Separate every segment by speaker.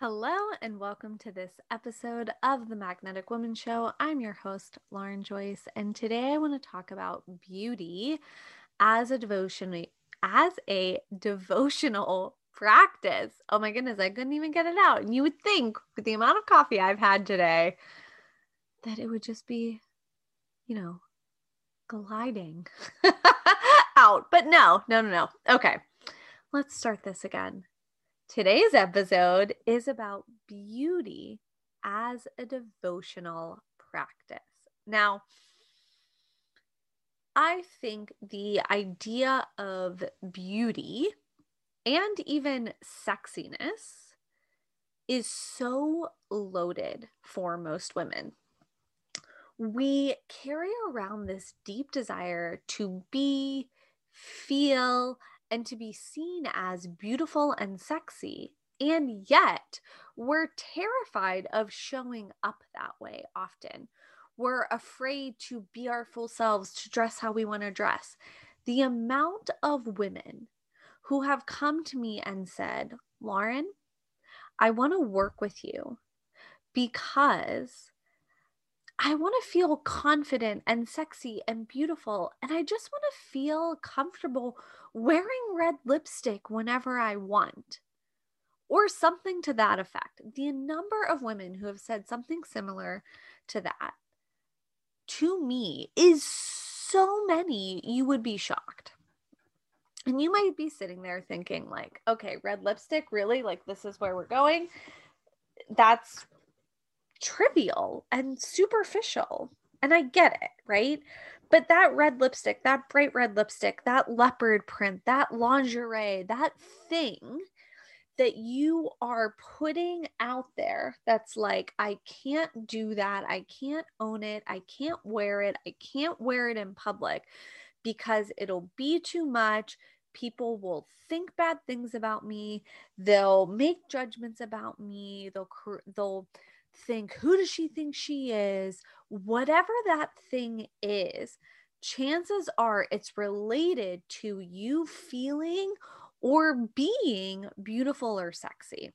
Speaker 1: Hello, and welcome to this episode of the Magnetic Woman Show. I'm your host, Lauren Joyce, and today I want to talk about beauty as a devotion as a devotional practice. Oh my goodness, I couldn't even get it out. And you would think with the amount of coffee I've had today that it would just be, you know, gliding out. But no, no, no, no. Okay. Let's start this again. Today's episode is about beauty as a devotional practice. Now, I think the idea of beauty and even sexiness is so loaded for most women. We carry around this deep desire to be, feel, and to be seen as beautiful and sexy. And yet, we're terrified of showing up that way often. We're afraid to be our full selves, to dress how we want to dress. The amount of women who have come to me and said, Lauren, I want to work with you because I want to feel confident and sexy and beautiful. And I just want to feel comfortable wearing red lipstick whenever I want, or something to that effect. The number of women who have said something similar to that to me is so many, you would be shocked. And you might be sitting there thinking, like, okay, red lipstick, really? Like, this is where we're going? That's trivial and superficial. And I get it, right? But that red lipstick, that bright red lipstick, that leopard print, that lingerie, that thing that you are putting out there that's like, I can't do that. I can't own it. I can't wear it. I can't wear it in public because it'll be too much. People will think bad things about me. They'll make judgments about me. They'll, they'll, think, who does she think she is? Whatever that thing is, chances are it's related to you feeling or being beautiful or sexy.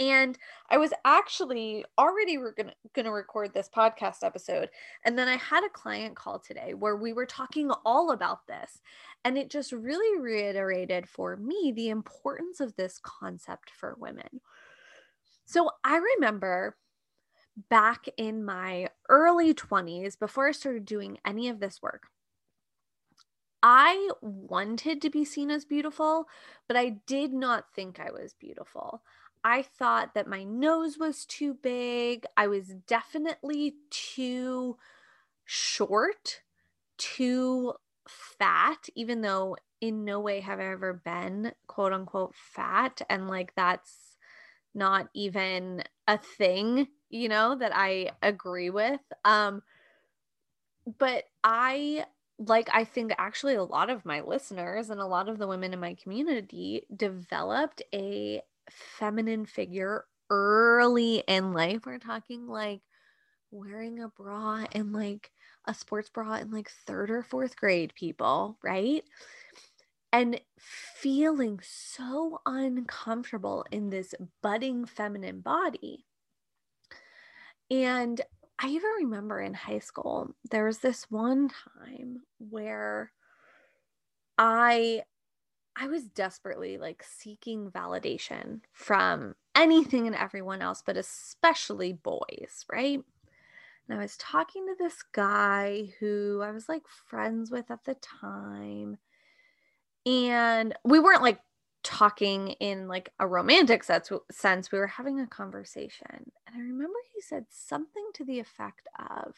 Speaker 1: And I was actually already going to record this podcast episode. And then I had a client call today where we were talking all about this. And it just really reiterated for me the importance of this concept for women. So I remember back in my early 20s, before I started doing any of this work, I wanted to be seen as beautiful, but I did not think I was beautiful. I thought that my nose was too big. I was definitely too short, too fat, even though in no way have I ever been quote unquote fat. And like that's not even a thing, you know, that I agree with. Um but I like I think actually a lot of my listeners and a lot of the women in my community developed a feminine figure early in life. We're talking like wearing a bra and like a sports bra in like third or fourth grade people, right? And feeling so uncomfortable in this budding feminine body. And I even remember in high school, there was this one time where I I was desperately like seeking validation from anything and everyone else, but especially boys, right? And I was talking to this guy who I was like friends with at the time and we weren't like talking in like a romantic sense we were having a conversation. And i remember he said something to the effect of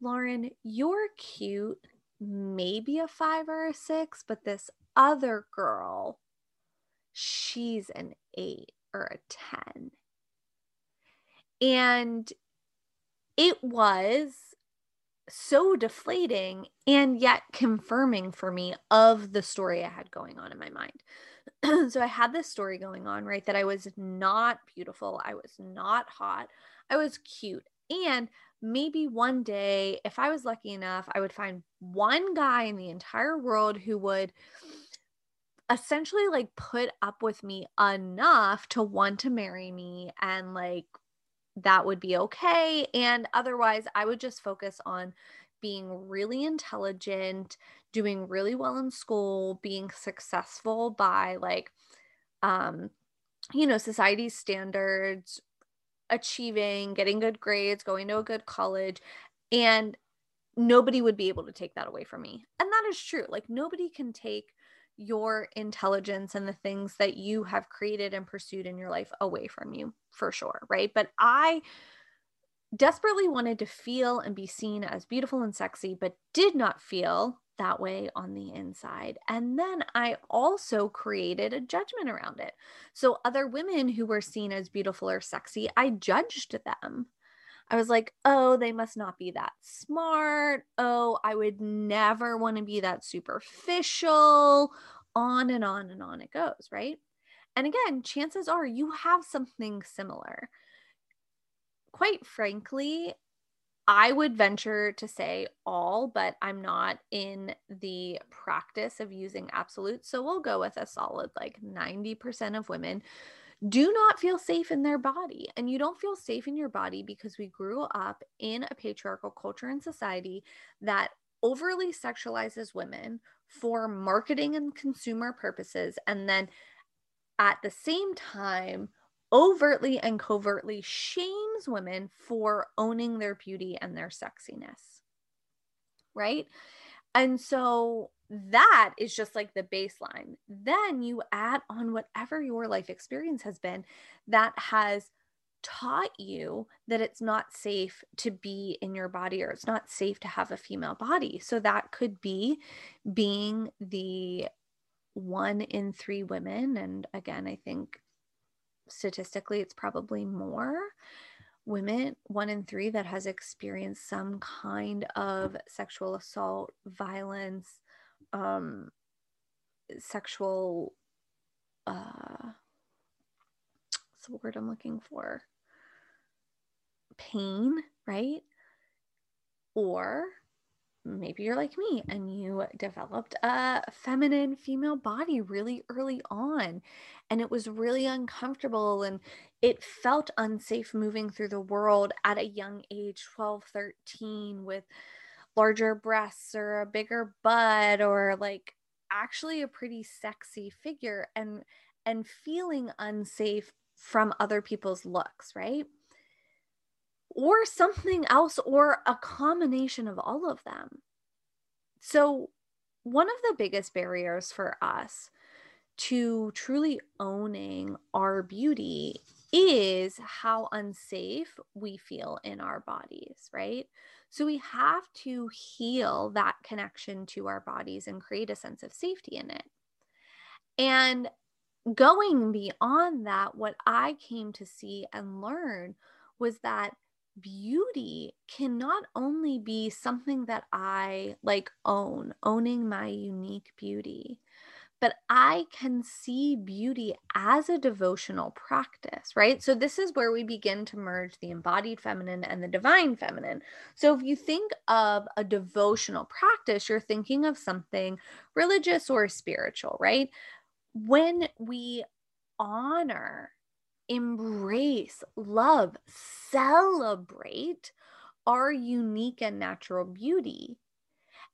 Speaker 1: lauren you're cute maybe a five or a six but this other girl she's an eight or a ten. And it was so deflating and yet confirming for me of the story I had going on in my mind. so I had this story going on, right? That I was not beautiful, I was not hot, I was cute. And maybe one day, if I was lucky enough, I would find one guy in the entire world who would essentially like put up with me enough to want to marry me and like that would be okay and otherwise I would just focus on being really intelligent, doing really well in school, being successful by like um you know, society's standards, achieving, getting good grades, going to a good college, and nobody would be able to take that away from me. And that is true. Like, nobody can take your intelligence and the things that you have created and pursued in your life away from you for sure. Right. But I desperately wanted to feel and be seen as beautiful and sexy, but did not feel that way on the inside. And then I also created a judgment around it. So, other women who were seen as beautiful or sexy, I judged them. I was like, oh, they must not be that smart. Oh, I would never want to be that superficial. On and on and on it goes, right? And again, chances are you have something similar. Quite frankly, I would venture to say all, but I'm not in the practice of using absolutes. So we'll go with a solid like 90% of women do not feel safe in their body. And you don't feel safe in your body because we grew up in a patriarchal culture and society that overly sexualizes women for marketing and consumer purposes. And then at the same time, overtly and covertly shames women for owning their beauty and their sexiness. Right. And so that is just like the baseline. Then you add on whatever your life experience has been that has taught you that it's not safe to be in your body or it's not safe to have a female body. So that could be being the one in three women. And again, I think statistically it's probably more women one in three that has experienced some kind of sexual assault violence um sexual uh what's the word i'm looking for? Pain right? Or maybe you're like me and you developed a feminine female body really early on and it was really uncomfortable and it felt unsafe moving through the world at a young age 12 13 with larger breasts or a bigger butt or like actually a pretty sexy figure and and feeling unsafe from other people's looks right or something else or a combination of all of them so one of the biggest barriers for us to truly owning our beauty is how unsafe we feel in our bodies, right? So we have to heal that connection to our bodies and create a sense of safety in it. And going beyond that, what I came to see and learn was that beauty can not only be something that I like own, owning my unique beauty, but I can see beauty as a devotional practice, right? So, this is where we begin to merge the embodied feminine and the divine feminine. So, if you think of a devotional practice, you're thinking of something religious or spiritual, right? When we honor, embrace, love, celebrate our unique and natural beauty,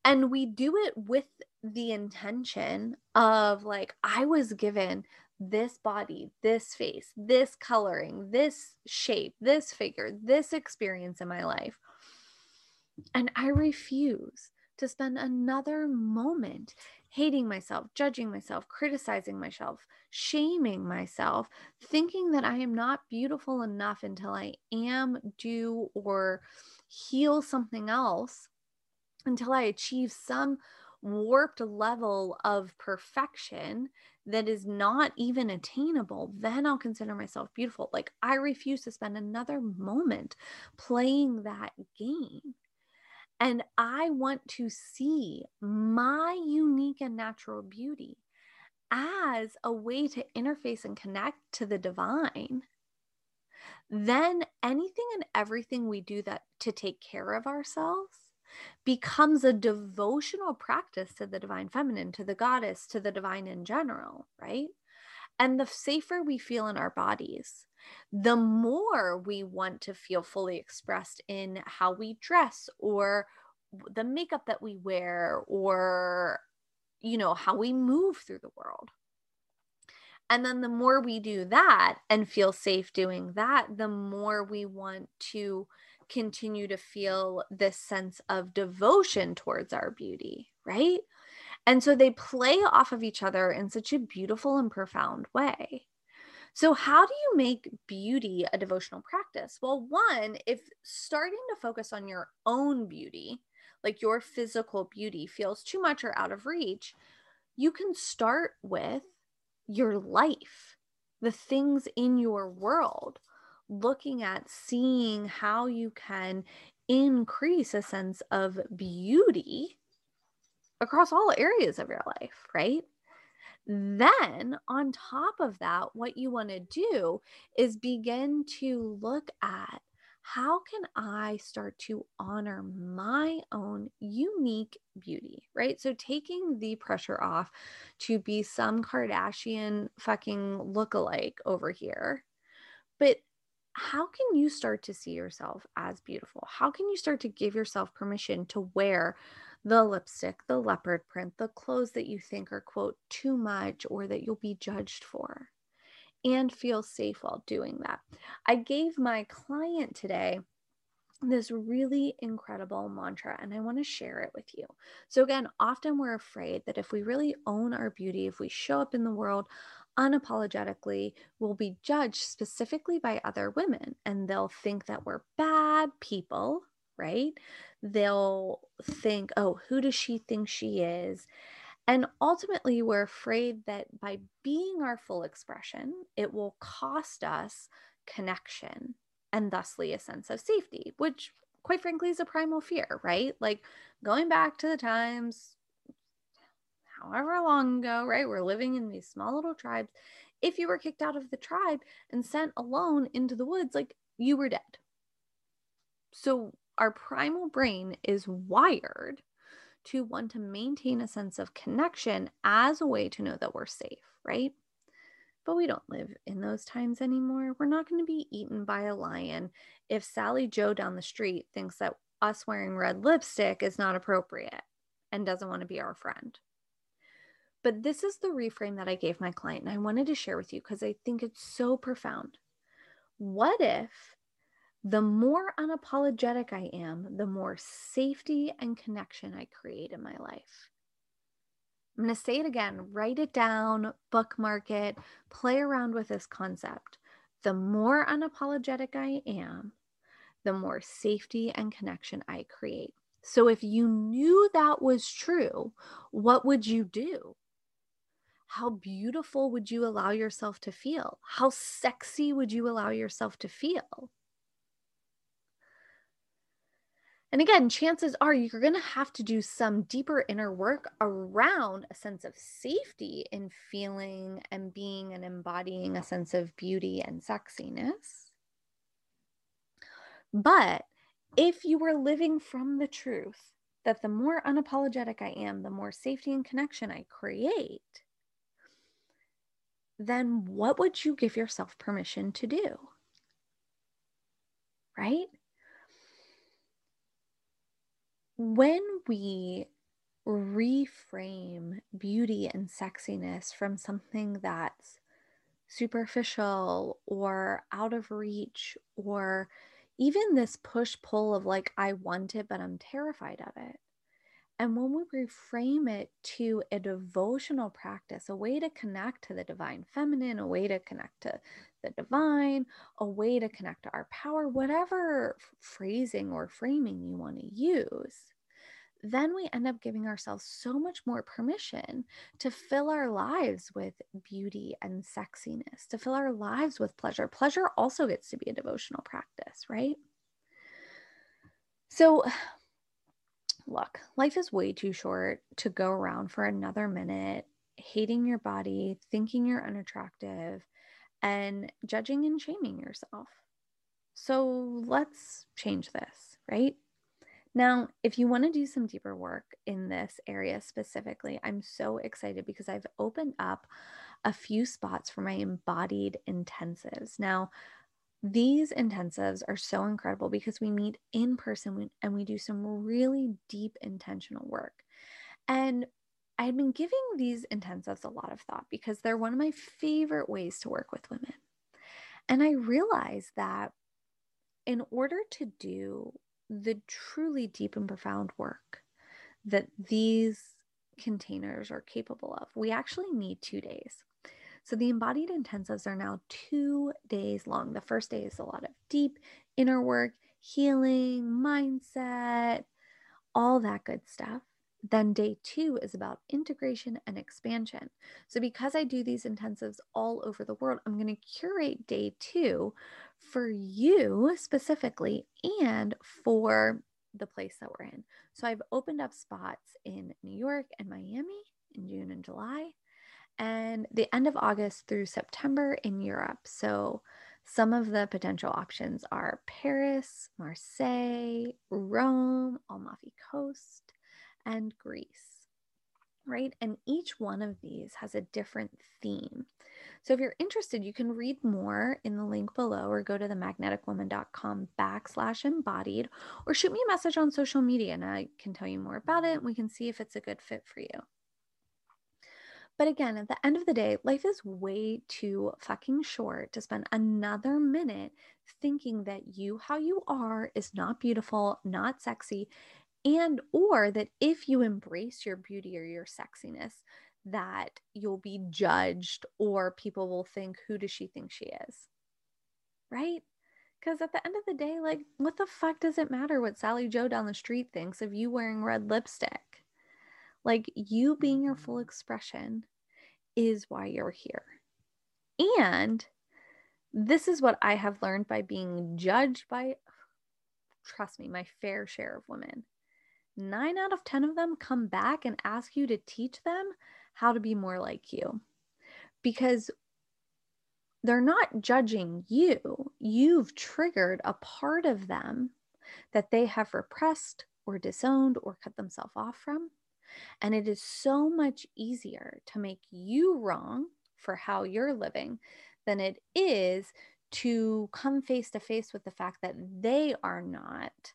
Speaker 1: and we do it with the intention of like, I was given this body, this face, this coloring, this shape, this figure, this experience in my life. And I refuse to spend another moment hating myself, judging myself, criticizing myself, shaming myself, thinking that I am not beautiful enough until I am, do, or heal something else until I achieve some warped level of perfection that is not even attainable, then I'll consider myself beautiful. Like, I refuse to spend another moment playing that game. And I want to see my unique and natural beauty as a way to interface and connect to the divine. Then anything and everything we do that to take care of ourselves becomes a devotional practice to the divine feminine, to the goddess, to the divine in general, right? And the safer we feel in our bodies, the more we want to feel fully expressed in how we dress or the makeup that we wear or, you know, how we move through the world. And then the more we do that and feel safe doing that, the more we want to continue to feel this sense of devotion towards our beauty, right? And so they play off of each other in such a beautiful and profound way. So, how do you make beauty a devotional practice? Well, one, if starting to focus on your own beauty, like your physical beauty, feels too much or out of reach, you can start with your life, the things in your world looking at seeing how you can increase a sense of beauty across all areas of your life, right? Then, on top of that, what you want to do is begin to look at how can I start to honor my own unique beauty, right? So, taking the pressure off to be some Kardashian fucking look-alike over here, but how can you start to see yourself as beautiful? How can you start to give yourself permission to wear the lipstick, the leopard print, the clothes that you think are, quote, too much or that you'll be judged for, and feel safe while doing that? I gave my client today this really incredible mantra and I want to share it with you. So, again, often we're afraid that if we really own our beauty, if we show up in the world unapologetically we'll be judged specifically by other women and they'll think that we're bad people, right? They'll think, oh, who does she think she is? And ultimately, we're afraid that by being our full expression, it will cost us connection and thusly a sense of safety, which, quite frankly, is a primal fear, right? Like going back to the times however long ago, right? We're living in these small little tribes. If you were kicked out of the tribe and sent alone into the woods, like you were dead. So our primal brain is wired to want to maintain a sense of connection as a way to know that we're safe, right? But we don't live in those times anymore. We're not going to be eaten by a lion if Sally Joe down the street thinks that us wearing red lipstick is not appropriate and doesn't want to be our friend. But this is the reframe that I gave my client, and I wanted to share with you because I think it's so profound. What if the more unapologetic I am, the more safety and connection I create in my life? I'm going to say it again, write it down, bookmark it, play around with this concept. The more unapologetic I am, the more safety and connection I create. So, if you knew that was true, what would you do? how beautiful would you allow yourself to feel? How sexy would you allow yourself to feel? And again, chances are you're going to have to do some deeper inner work around a sense of safety in feeling and being and embodying a sense of beauty and sexiness. But if you were living from the truth that the more unapologetic I am, the more safety and connection I create, then what would you give yourself permission to do? Right? When we reframe beauty and sexiness from something that's superficial or out of reach, or even this push pull of like, I want it, but I'm terrified of it, and when we reframe it to a devotional practice, a way to connect to the divine feminine, a way to connect to the divine, a way to connect to our power, whatever phrasing or framing you want to use, then we end up giving ourselves so much more permission to fill our lives with beauty and sexiness, to fill our lives with pleasure. Pleasure also gets to be a devotional practice, right? So, look, life is way too short to go around for another minute hating your body, thinking you're unattractive, and judging and shaming yourself. So let's change this, right? Now, if you want to do some deeper work in this area specifically, I'm so excited because I've opened up a few spots for my embodied intensives. Now, these intensives are so incredible because we meet in person and we do some really deep intentional work. And I had been giving these intensives a lot of thought because they're one of my favorite ways to work with women. And I realized that in order to do the truly deep and profound work that these containers are capable of, we actually need two days. So the embodied intensives are now two days long. The first day is a lot of deep inner work, healing, mindset, all that good stuff. Then day two is about integration and expansion. So, because I do these intensives all over the world, I'm going to curate day two for you specifically and for the place that we're in. So, I've opened up spots in New York and Miami in June and July, and the end of August through September in Europe. So, some of the potential options are Paris, Marseille, Rome, Amalfi Coast and Greece, right? And each one of these has a different theme. So if you're interested, you can read more in the link below or go to the magneticwoman.com backslash embodied or shoot me a message on social media and I can tell you more about it and we can see if it's a good fit for you. But again, at the end of the day, life is way too fucking short to spend another minute thinking that you, how you are, is not beautiful, not sexy, and or that if you embrace your beauty or your sexiness that you'll be judged or people will think who does she think she is? Right? Because at the end of the day like what the fuck does it matter what sally joe down the street thinks of you wearing red lipstick? Like you being your mm-hmm. full expression is why you're here. And this is what i have learned by being judged by trust me my fair share of women. Nine out of 10 of them come back and ask you to teach them how to be more like you because they're not judging you. You've triggered a part of them that they have repressed or disowned or cut themselves off from. And it is so much easier to make you wrong for how you're living than it is to come face to face with the fact that they are not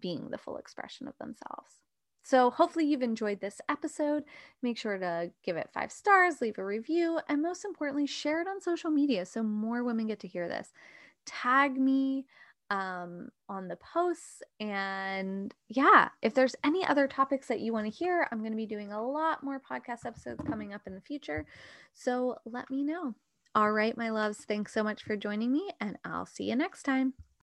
Speaker 1: being the full expression of themselves. So, hopefully, you've enjoyed this episode. Make sure to give it five stars, leave a review, and most importantly, share it on social media so more women get to hear this. Tag me um, on the posts. And yeah, if there's any other topics that you want to hear, I'm going to be doing a lot more podcast episodes coming up in the future. So, let me know. All right, my loves, thanks so much for joining me, and I'll see you next time.